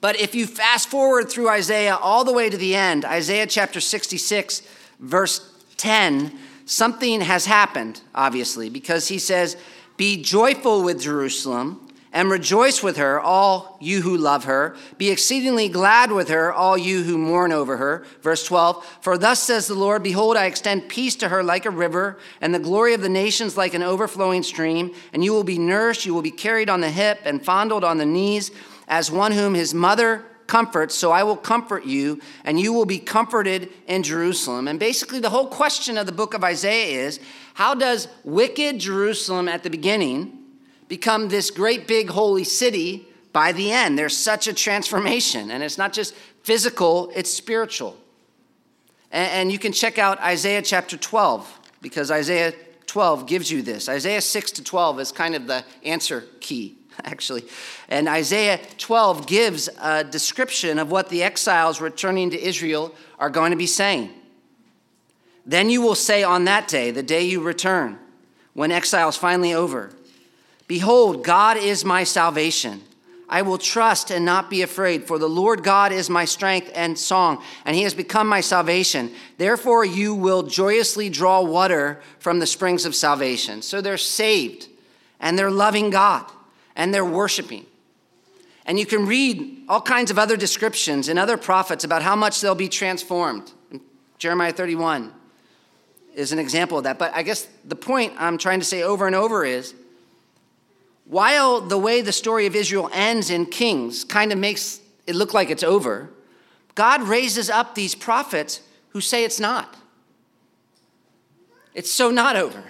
But if you fast forward through Isaiah all the way to the end, Isaiah chapter 66, verse 10, something has happened, obviously, because he says, Be joyful with Jerusalem and rejoice with her, all you who love her. Be exceedingly glad with her, all you who mourn over her. Verse 12 For thus says the Lord Behold, I extend peace to her like a river, and the glory of the nations like an overflowing stream. And you will be nourished, you will be carried on the hip, and fondled on the knees, as one whom his mother comfort, so I will comfort you, and you will be comforted in Jerusalem. And basically, the whole question of the book of Isaiah is how does wicked Jerusalem at the beginning become this great big holy city by the end? There's such a transformation, and it's not just physical, it's spiritual. And, you can check out Isaiah chapter 12, because Isaiah 12 gives you this. Isaiah 6 to 12 is kind of the answer key [laughs] actually. And Isaiah 12 gives a description of what the exiles returning to Israel are going to be saying. Then you will say on that day, the day you return, when exile is finally over, Behold, God is my salvation. I will trust and not be afraid, for the Lord God is my strength and song, and he has become my salvation. Therefore, you will joyously draw water from the springs of salvation. So they're saved and they're loving God and they're worshiping. And you can read all kinds of other descriptions in other prophets about how much they'll be transformed. Jeremiah 31 is an example of that. But I guess the point I'm trying to say over and over is while the way the story of Israel ends in Kings kind of makes it look like it's over, God raises up these prophets who say it's not. It's so not over.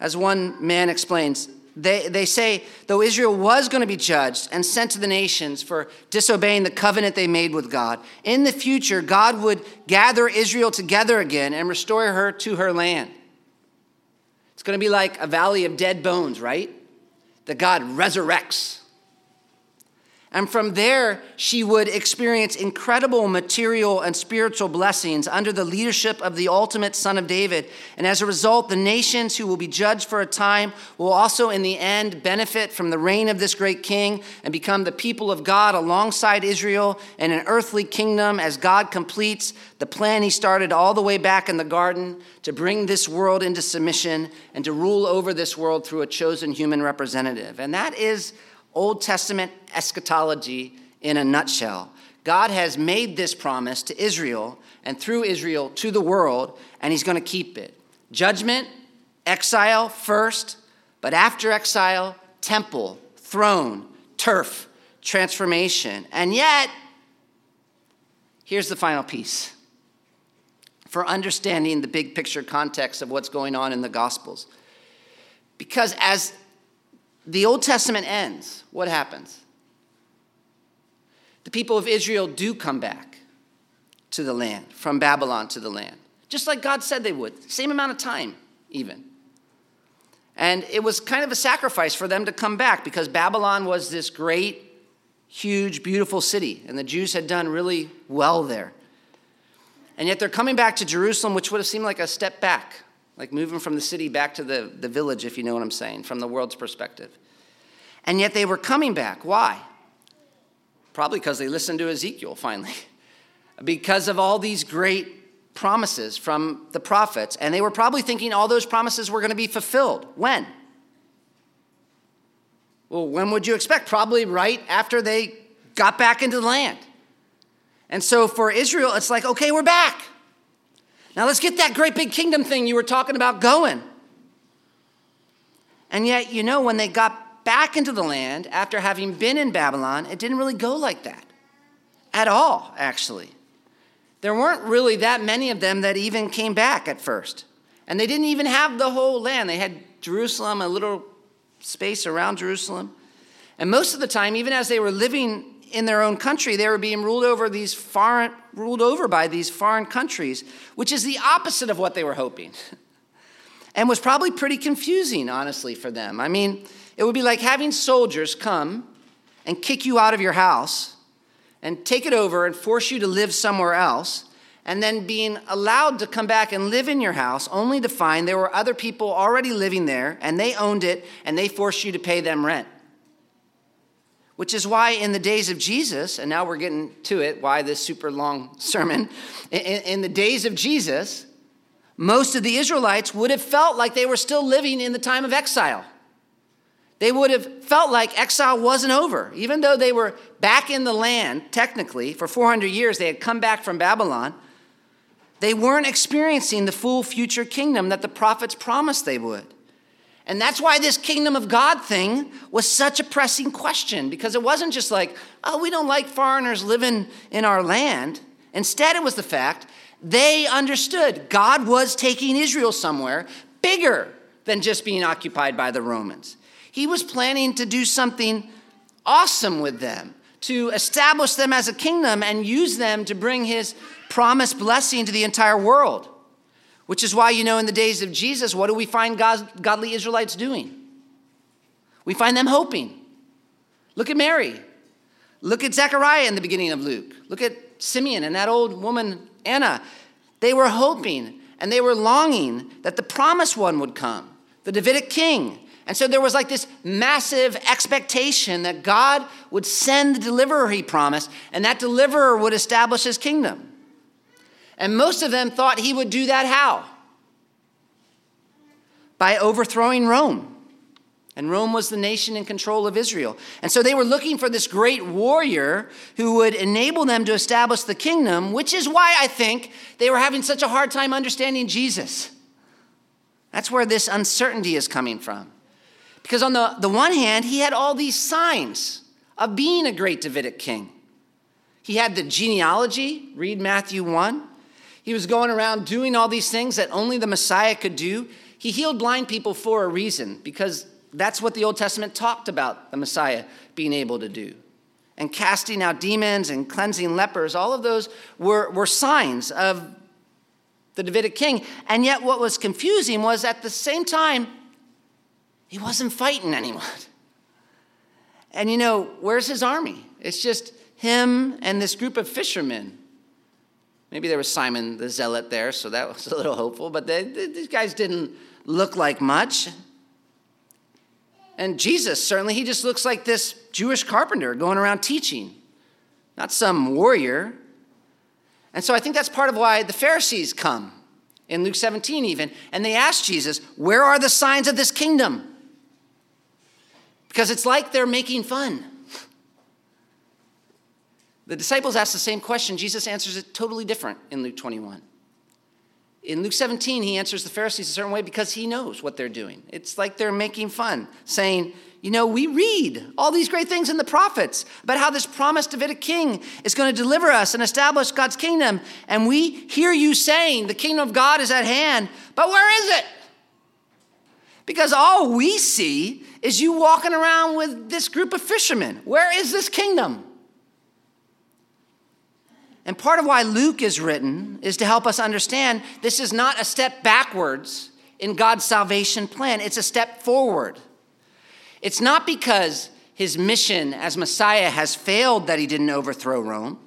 As one man explains, they, they say, though Israel was going to be judged and sent to the nations for disobeying the covenant they made with God, in the future, God would gather Israel together again and restore her to her land. It's going to be like a valley of dead bones, right? That God resurrects and from there, she would experience incredible material and spiritual blessings under the leadership of the ultimate Son of David. And as a result, the nations who will be judged for a time will also, in the end, benefit from the reign of this great king and become the people of God alongside Israel in an earthly kingdom as God completes the plan he started all the way back in the garden to bring this world into submission and to rule over this world through a chosen human representative. And that is Old Testament eschatology in a nutshell. God has made this promise to Israel and through Israel to the world, and He's going to keep it. Judgment, exile first, but after exile, temple, throne, turf, transformation. And yet, here's the final piece for understanding the big picture context of what's going on in the Gospels. Because as the Old Testament ends, what happens? The people of Israel do come back to the land, from Babylon to the land, just like God said they would, same amount of time, even. And it was kind of a sacrifice for them to come back because Babylon was this great, huge, beautiful city, and the Jews had done really well there. And yet they're coming back to Jerusalem, which would have seemed like a step back, like moving from the city back to the, the village, if you know what I'm saying, from the world's perspective. And yet they were coming back. Why? Probably because they listened to Ezekiel finally, [laughs] because of all these great promises from the prophets. And they were probably thinking all those promises were going to be fulfilled. When? Well, when would you expect? Probably right after they got back into the land. And so for Israel, it's like, okay, we're back. Now let's get that great big kingdom thing you were talking about going. And yet, you know, when they got back into the land after having been in Babylon, it didn't really go like that at all, actually. There weren't really that many of them that even came back at first. And they didn't even have the whole land. They had Jerusalem, a little space around Jerusalem. And most of the time, even as they were living in their own country, they were being ruled over these foreign, ruled over by these foreign countries, which is the opposite of what they were hoping. [laughs] and was probably pretty confusing, honestly, for them. I mean, it would be like having soldiers come and kick you out of your house and take it over and force you to live somewhere else, and then being allowed to come back and live in your house only to find there were other people already living there and they owned it and they forced you to pay them rent. Which is why, in the days of Jesus, and now we're getting to it, why this super long [laughs] sermon, in, in, the days of Jesus, most of the Israelites would have felt like they were still living in the time of exile. They would have felt like exile wasn't over. Even though they were back in the land, technically, for 400 years, they had come back from Babylon, they weren't experiencing the full future kingdom that the prophets promised they would. And that's why this kingdom of God thing was such a pressing question because it wasn't just like, oh, we don't like foreigners living in our land. Instead, it was the fact they understood God was taking Israel somewhere bigger than just being occupied by the Romans. He was planning to do something awesome with them, to establish them as a kingdom and use them to bring his promised blessing to the entire world. Which is why, you know, in the days of Jesus, what do we find godly Israelites doing? We find them hoping. Look at Mary. Look at Zechariah in the beginning of Luke. Look at Simeon and that old woman, Anna. They were hoping and they were longing that the promised one would come, the Davidic king. And so there was like this massive expectation that God would send the deliverer he promised, and that deliverer would establish his kingdom. And most of them thought he would do that how? By overthrowing Rome. And Rome was the nation in control of Israel. And so they were looking for this great warrior who would enable them to establish the kingdom, which is why I think they were having such a hard time understanding Jesus. That's where this uncertainty is coming from. Because on the, the one hand, he had all these signs of being a great Davidic king. He had the genealogy, read Matthew 1. He was going around doing all these things that only the Messiah could do. He healed blind people for a reason, because that's what the Old Testament talked about the Messiah being able to do. And casting out demons and cleansing lepers, all of those were, were signs of the Davidic king. And yet, what was confusing was at the same time, he wasn't fighting anyone. And you know, where's his army? It's just him and this group of fishermen Maybe there was Simon the Zealot there, so that was [laughs] a little hopeful, but they, they, these guys didn't look like much. And Jesus, certainly, he just looks like this Jewish carpenter going around teaching, not some warrior. And so I think that's part of why the Pharisees come in Luke 17, even, and they ask Jesus, Where are the signs of this kingdom? Because it's like they're making fun. The disciples ask the same question. Jesus answers it totally different in Luke 21. In Luke 17, he answers the Pharisees a certain way because he knows what they're doing. It's like they're making fun, saying, You know, we read all these great things in the prophets about how this promised Davidic king is going to deliver us and establish God's kingdom. And we hear you saying the kingdom of God is at hand, but where is it? Because all we see is you walking around with this group of fishermen. Where is this kingdom? And part of why Luke is written is to help us understand this is not a step backwards in God's salvation plan, it's a step forward. It's not because his mission as Messiah has failed that he didn't overthrow Rome.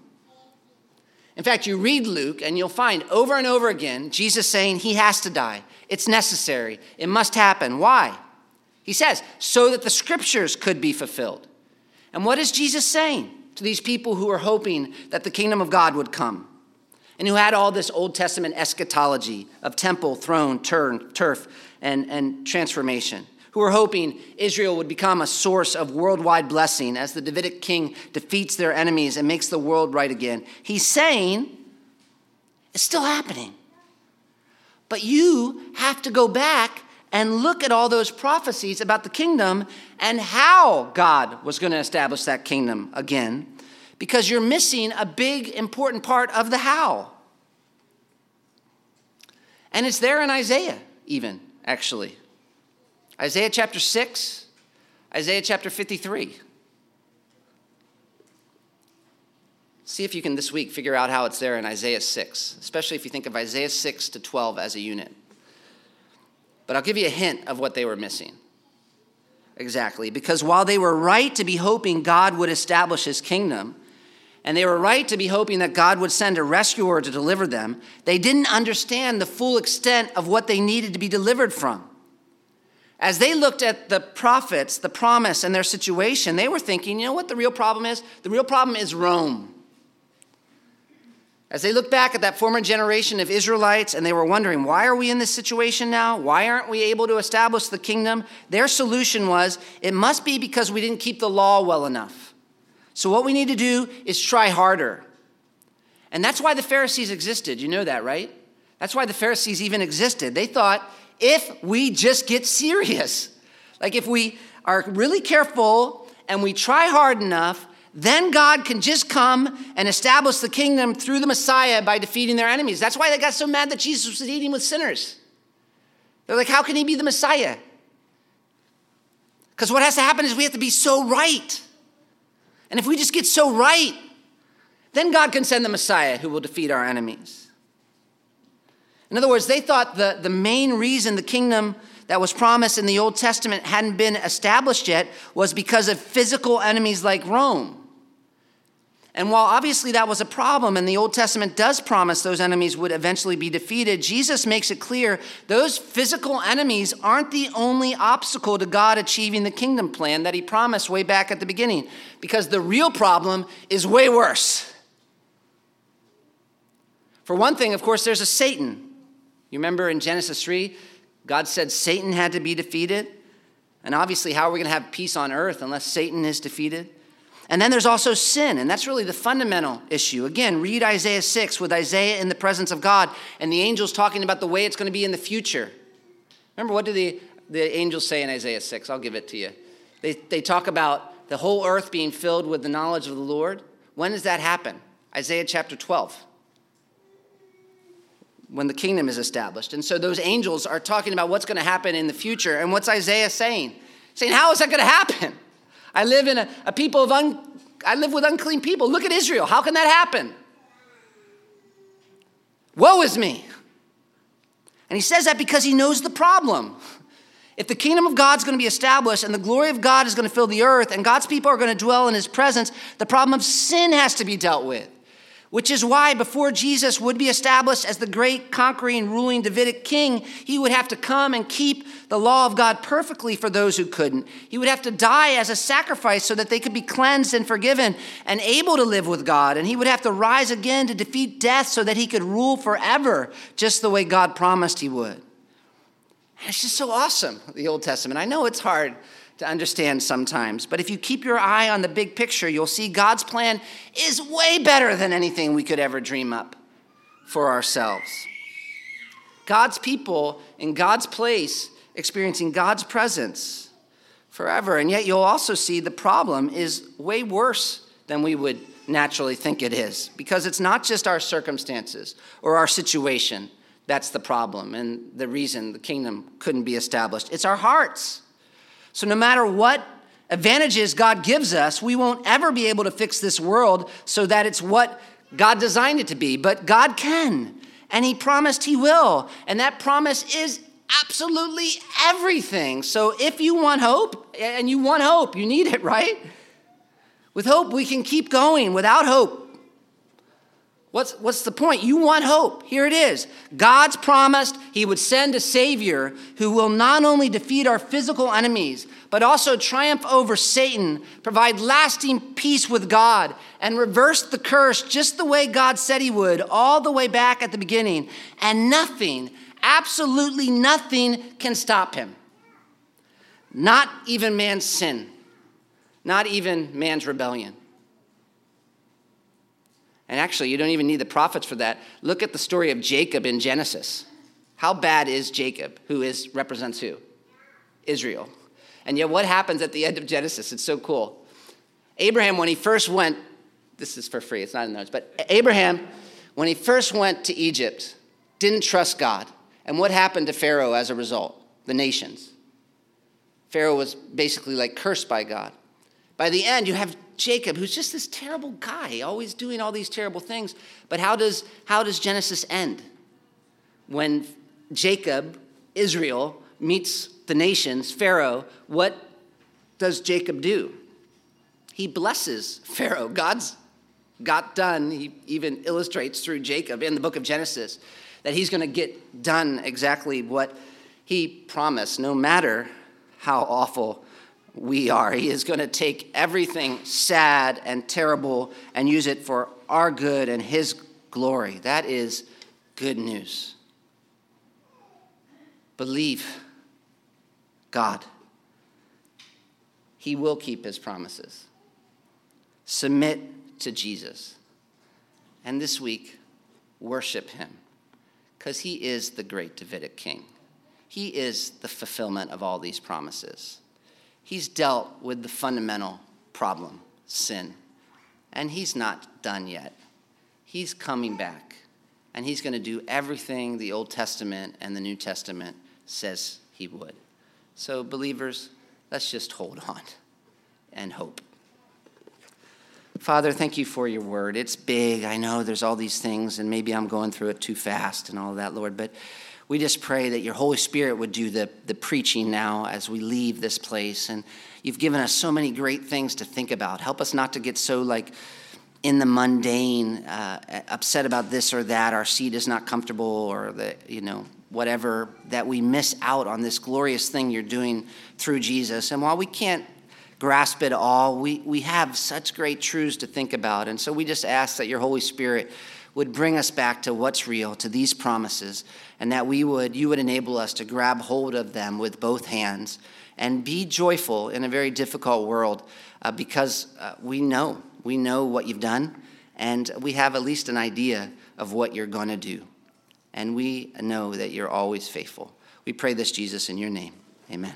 In fact, you read Luke and you'll find over and over again Jesus saying he has to die. It's necessary. It must happen. Why? He says, so that the scriptures could be fulfilled. And what is Jesus saying to these people who were hoping that the kingdom of God would come? And who had all this Old Testament eschatology of temple, throne, turn, turf, and, and transformation who were hoping Israel would become a source of worldwide blessing as the Davidic king defeats their enemies and makes the world right again. He's saying it's still happening. But you have to go back and look at all those prophecies about the kingdom and how God was going to establish that kingdom again, because you're missing a big, important part of the how. And it's there in Isaiah, even, actually. Isaiah chapter 6, Isaiah chapter 53. See if you can this week figure out how it's there in Isaiah 6, especially if you think of Isaiah 6 to 12 as a unit. But I'll give you a hint of what they were missing. Exactly. Because while they were right to be hoping God would establish his kingdom, and they were right to be hoping that God would send a rescuer to deliver them, they didn't understand the full extent of what they needed to be delivered from. As they looked at the prophets, the promise, and their situation, they were thinking, you know what the real problem is? The real problem is Rome. As they look back at that former generation of Israelites and they were wondering, why are we in this situation now? Why aren't we able to establish the kingdom? Their solution was, it must be because we didn't keep the law well enough. So what we need to do is try harder. And that's why the Pharisees existed. You know that, right? That's why the Pharisees even existed. They thought if we just get serious. [laughs] Like if we are really careful and we try hard enough, then God can just come and establish the kingdom through the Messiah by defeating their enemies. That's why they got so mad that Jesus was eating with sinners. They're like, how can he be the Messiah? Because what has to happen is we have to be so right. And if we just get so right, then God can send the Messiah who will defeat our enemies. In other words, they thought the, the main reason the kingdom that was promised in the Old Testament hadn't been established yet was because of physical enemies like Rome. And while obviously that was a problem, and the Old Testament does promise those enemies would eventually be defeated, Jesus makes it clear those physical enemies aren't the only obstacle to God achieving the kingdom plan that he promised way back at the beginning, because the real problem is way worse. For one thing, of course, there's a Satan you remember in Genesis 3, God said Satan had to be defeated. And obviously, how are we going to have peace on earth unless Satan is defeated? And then there's also sin, and that's really the fundamental issue. Again, read Isaiah 6 with Isaiah in the presence of God and the angels talking about the way it's going to be in the future. Remember, what do the, the angels say in Isaiah 6? I'll give it to you. They, they talk about the whole earth being filled with the knowledge of the Lord. When does that happen? Isaiah chapter 12 when the kingdom is established. And so those angels are talking about what's going to happen in the future. And what's Isaiah saying? Saying, How is that going to happen? I live in a, a people of un, I live with unclean people. Look at Israel. How can that happen? Woe is me. And he says that because he knows the problem. If the kingdom of God's going to be established and the glory of God is going to fill the earth and God's people are going to dwell in his presence, the problem of sin has to be dealt with. Which is why, before Jesus would be established as the great conquering, ruling Davidic king, he would have to come and keep the law of God perfectly for those who couldn't. He would have to die as a sacrifice so that they could be cleansed and forgiven and able to live with God. And he would have to rise again to defeat death so that he could rule forever, just the way God promised he would. And it's just so awesome, the Old Testament. I know it's hard to understand sometimes. But if you keep your eye on the big picture, you'll see God's plan is way better than anything we could ever dream up for ourselves. God's people in God's place, experiencing God's presence forever. And yet you'll also see the problem is way worse than we would naturally think it is because it's not just our circumstances or our situation that's the problem and the reason the kingdom couldn't be established. It's our hearts. So no matter what advantages God gives us, we won't ever be able to fix this world so that it's what God designed it to be. But God can, and He promised He will. And that promise is absolutely everything. So if you want hope, and you want hope, you need it, [laughs] right? With hope, we can keep going. Without hope, What's, what's the point? You want hope. Here it is. God's promised He would send a Savior who will not only defeat our physical enemies, but also triumph over Satan, provide lasting peace with God, and reverse the curse just the way God said He would, all the way back at the beginning. And nothing, absolutely nothing, can stop Him. Not even man's sin, not even man's rebellion. And actually, you don't even need the prophets for that. Look at the story of Jacob in Genesis. How bad is Jacob, who is represents who? Israel. And yet, what happens at the end of Genesis? It's so cool. Abraham, when he first went, this is for free, it's not in the notes, but Abraham, when he first went to Egypt, didn't trust God. And what happened to Pharaoh as a result? The nations. Pharaoh was basically like cursed by God. By the end, you have Jacob, who's just this terrible guy, always doing all these terrible things. But how does, how does Genesis end? When Jacob, Israel, meets the nations, Pharaoh, what does Jacob do? He blesses Pharaoh. God's got done. He even illustrates through Jacob in the book of Genesis that he's going to get done exactly what he promised, no matter how awful we are. He is going to take everything sad and terrible and use it for our good and His glory. That is good news. Believe God. He will keep His promises. Submit to Jesus. And this week, worship Him because He is the great Davidic King. He is the fulfillment of all these promises. He's dealt with the fundamental problem, sin. And he's not done yet. He's coming back. And he's going to do everything the Old Testament and the New Testament says he would. So, believers, let's just hold on and hope. Father, thank you for your word. It's big. I know there's all these things, and maybe I'm going through it too fast and all that, Lord, but we just pray that your Holy Spirit would do the, the preaching now as we leave this place. And you've given us so many great things to think about. Help us not to get so like in the mundane, uh, upset about this or that, our seat is not comfortable, or the, you know, whatever, that we miss out on this glorious thing you're doing through Jesus. And while we can't grasp it all, we, we have such great truths to think about. And so we just ask that your Holy Spirit would bring us back to what's real, to these promises, and that we would, you would enable us to grab hold of them with both hands and be joyful in a very difficult world uh, because uh, we know, we know what you've done, and we have at least an idea of what you're going to do. And we know that you're always faithful. We pray this, Jesus, in your name. Amen.